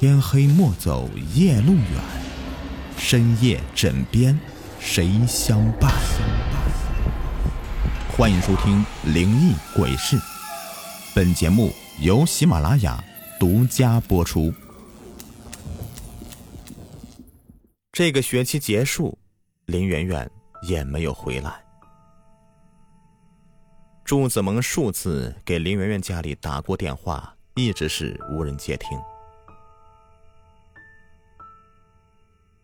天黑莫走夜路远，深夜枕边谁相伴？欢迎收听《灵异鬼事》，本节目由喜马拉雅独家播出。这个学期结束，林媛媛也没有回来。朱子萌数次给林媛媛家里打过电话，一直是无人接听。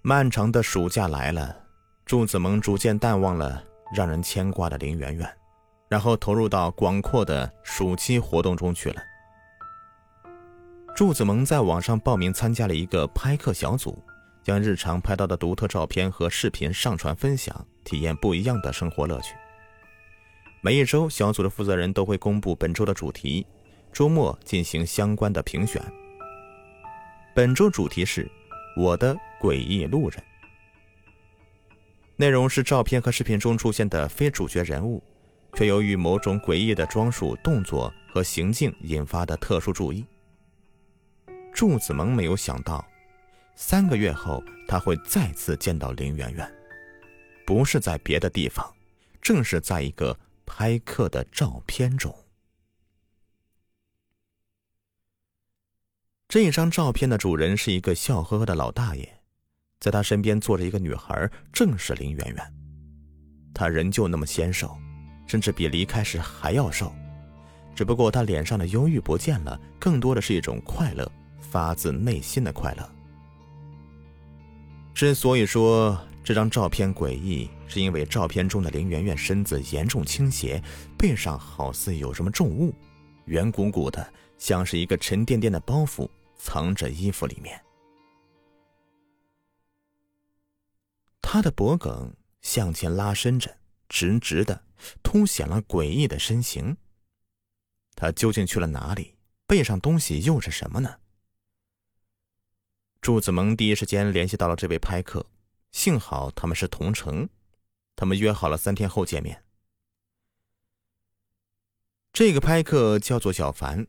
漫长的暑假来了，祝子萌逐渐淡忘了让人牵挂的林媛媛，然后投入到广阔的暑期活动中去了。祝子萌在网上报名参加了一个拍客小组。将日常拍到的独特照片和视频上传分享，体验不一样的生活乐趣。每一周，小组的负责人都会公布本周的主题，周末进行相关的评选。本周主题是“我的诡异路人”，内容是照片和视频中出现的非主角人物，却由于某种诡异的装束、动作和行径引发的特殊注意。祝子萌没有想到。三个月后，他会再次见到林媛媛，不是在别的地方，正是在一个拍客的照片中。这张照片的主人是一个笑呵呵的老大爷，在他身边坐着一个女孩，正是林媛媛。她仍旧那么纤瘦，甚至比离开时还要瘦，只不过她脸上的忧郁不见了，更多的是一种快乐，发自内心的快乐。之所以说这张照片诡异，是因为照片中的林媛媛身子严重倾斜，背上好似有什么重物，圆鼓鼓的，像是一个沉甸甸的包袱藏着衣服里面。他的脖颈向前拉伸着，直直的，凸显了诡异的身形。他究竟去了哪里？背上东西又是什么呢？祝子萌第一时间联系到了这位拍客，幸好他们是同城，他们约好了三天后见面。这个拍客叫做小凡，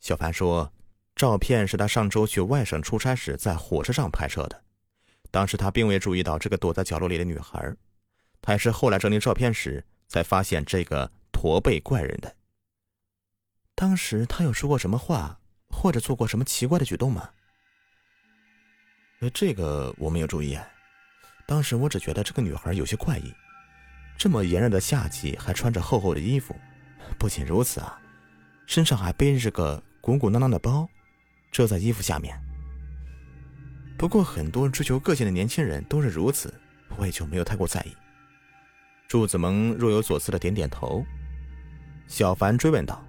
小凡说，照片是他上周去外省出差时在火车上拍摄的，当时他并未注意到这个躲在角落里的女孩，他也是后来整理照片时才发现这个驼背怪人的。当时他有说过什么话，或者做过什么奇怪的举动吗？这个我没有注意。啊当时我只觉得这个女孩有些怪异，这么炎热的夏季还穿着厚厚的衣服，不仅如此啊，身上还背着个鼓鼓囊囊的包，遮在衣服下面。不过很多追求个性的年轻人都是如此，我也就没有太过在意。祝子萌若有所思的点点头。小凡追问道：“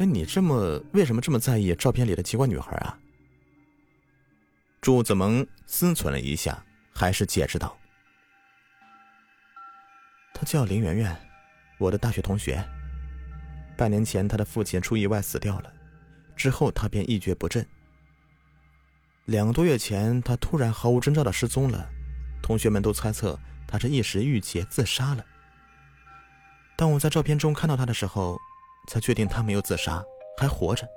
哎，你这么为什么这么在意照片里的奇怪女孩啊？”祝子萌思忖了一下，还是解释道：“她叫林媛媛，我的大学同学。半年前，她的父亲出意外死掉了，之后她便一蹶不振。两个多月前，他突然毫无征兆的失踪了，同学们都猜测他是一时郁结自杀了。当我在照片中看到他的时候，才确定他没有自杀，还活着。”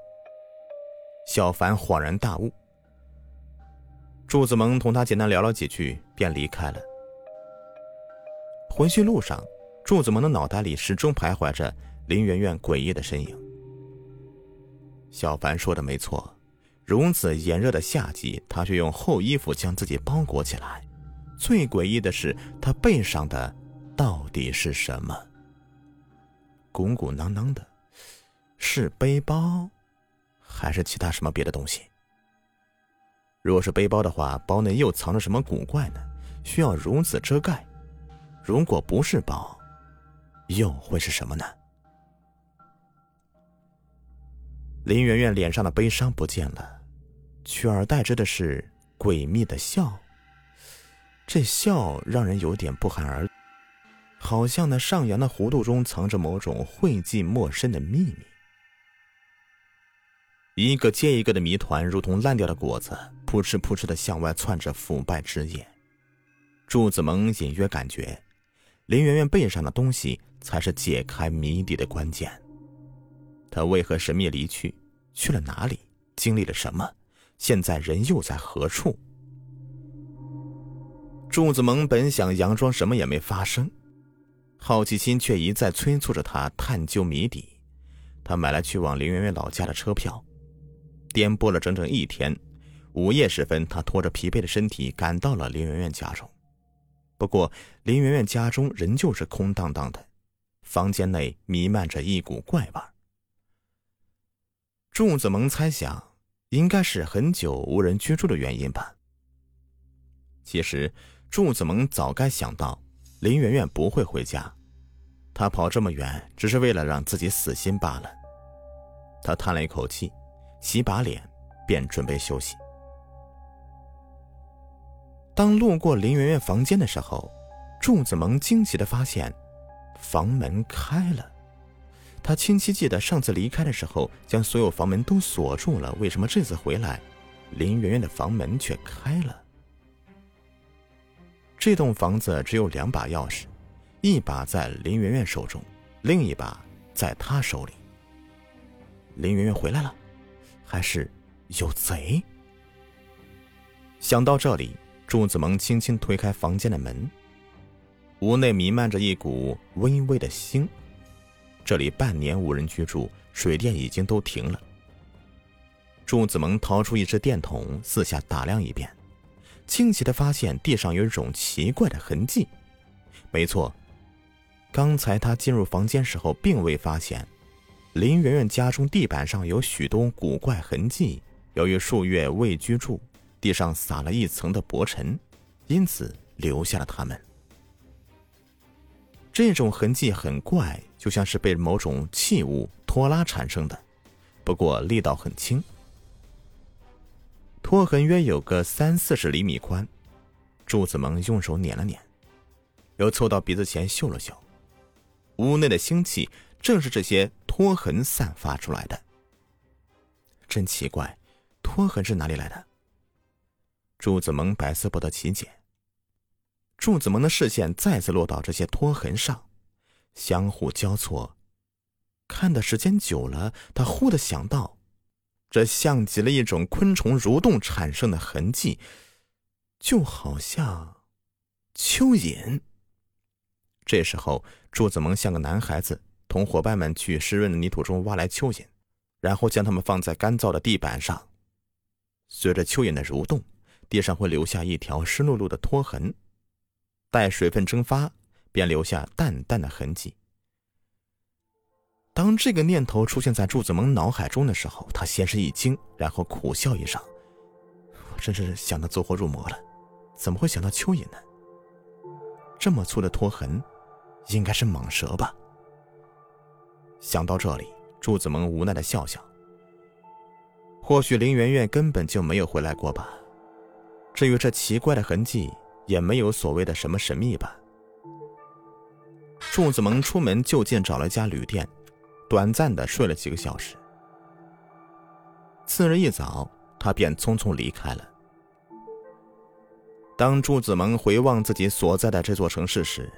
小凡恍然大悟。祝子萌同他简单聊了几句，便离开了。回去路上，祝子萌的脑袋里始终徘徊着林媛媛诡异的身影。小凡说的没错，如此炎热的夏季，他却用厚衣服将自己包裹起来。最诡异的是，他背上的到底是什么？鼓鼓囊囊的，是背包，还是其他什么别的东西？若是背包的话，包内又藏着什么古怪呢？需要如此遮盖？如果不是包，又会是什么呢？林媛媛脸上的悲伤不见了，取而代之的是诡秘的笑。这笑让人有点不寒而栗，好像那上扬的弧度中藏着某种讳忌陌生的秘密。一个接一个的谜团，如同烂掉的果子。扑哧扑哧的向外窜着腐败汁液，祝子萌隐约感觉，林媛媛背上的东西才是解开谜底的关键。他为何神秘离去？去了哪里？经历了什么？现在人又在何处？祝子萌本想佯装什么也没发生，好奇心却一再催促着他探究谜底。他买了去往林媛媛老家的车票，颠簸了整整一天。午夜时分，他拖着疲惫的身体赶到了林媛媛家中。不过，林媛媛家中仍旧是空荡荡的，房间内弥漫着一股怪味。祝子萌猜想，应该是很久无人居住的原因吧。其实，祝子萌早该想到，林媛媛不会回家，她跑这么远，只是为了让自己死心罢了。他叹了一口气，洗把脸，便准备休息。当路过林媛媛房间的时候，柱子萌惊奇的发现，房门开了。他清晰记得上次离开的时候，将所有房门都锁住了。为什么这次回来，林媛媛的房门却开了？这栋房子只有两把钥匙，一把在林媛媛手中，另一把在他手里。林媛媛回来了，还是有贼？想到这里。祝子萌轻轻推开房间的门，屋内弥漫着一股微微的腥。这里半年无人居住，水电已经都停了。祝子萌掏出一只电筒，四下打量一遍，惊奇的发现地上有一种奇怪的痕迹。没错，刚才他进入房间时候并未发现，林媛媛家中地板上有许多古怪痕迹。由于数月未居住。地上撒了一层的薄尘，因此留下了它们。这种痕迹很怪，就像是被某种器物拖拉产生的，不过力道很轻。拖痕约有个三四十厘米宽，祝子萌用手捻了捻，又凑到鼻子前嗅了嗅，屋内的腥气正是这些拖痕散发出来的。真奇怪，拖痕是哪里来的？祝子萌百思不得其解。祝子萌的视线再次落到这些拖痕上，相互交错，看的时间久了，他忽的想到，这像极了一种昆虫蠕动产生的痕迹，就好像蚯蚓。这时候，祝子萌像个男孩子，同伙伴们去湿润的泥土中挖来蚯蚓，然后将它们放在干燥的地板上，随着蚯蚓的蠕动。地上会留下一条湿漉漉的拖痕，待水分蒸发，便留下淡淡的痕迹。当这个念头出现在祝子萌脑海中的时候，他先是一惊，然后苦笑一声：“我真是想的走火入魔了，怎么会想到蚯蚓呢？这么粗的拖痕，应该是蟒蛇吧？”想到这里，祝子萌无奈的笑笑。或许林媛媛根本就没有回来过吧。至于这奇怪的痕迹，也没有所谓的什么神秘吧。祝子萌出门就近找了家旅店，短暂的睡了几个小时。次日一早，他便匆匆离开了。当祝子萌回望自己所在的这座城市时，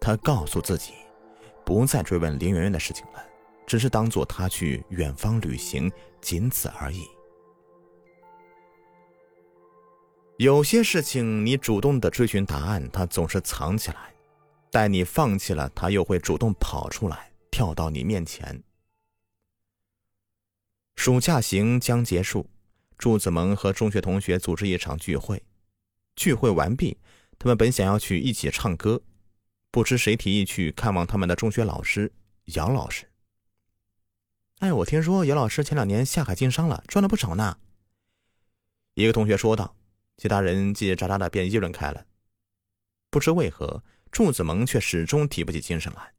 他告诉自己，不再追问林媛媛的事情了，只是当做他去远方旅行，仅此而已。有些事情，你主动的追寻答案，它总是藏起来；待你放弃了，它又会主动跑出来，跳到你面前。暑假行将结束，朱子萌和中学同学组织一场聚会。聚会完毕，他们本想要去一起唱歌，不知谁提议去看望他们的中学老师杨老师。哎，我听说姚老师前两年下海经商了，赚了不少呢。一个同学说道。其他人叽叽喳喳的便议论开了，不知为何，祝子萌却始终提不起精神来。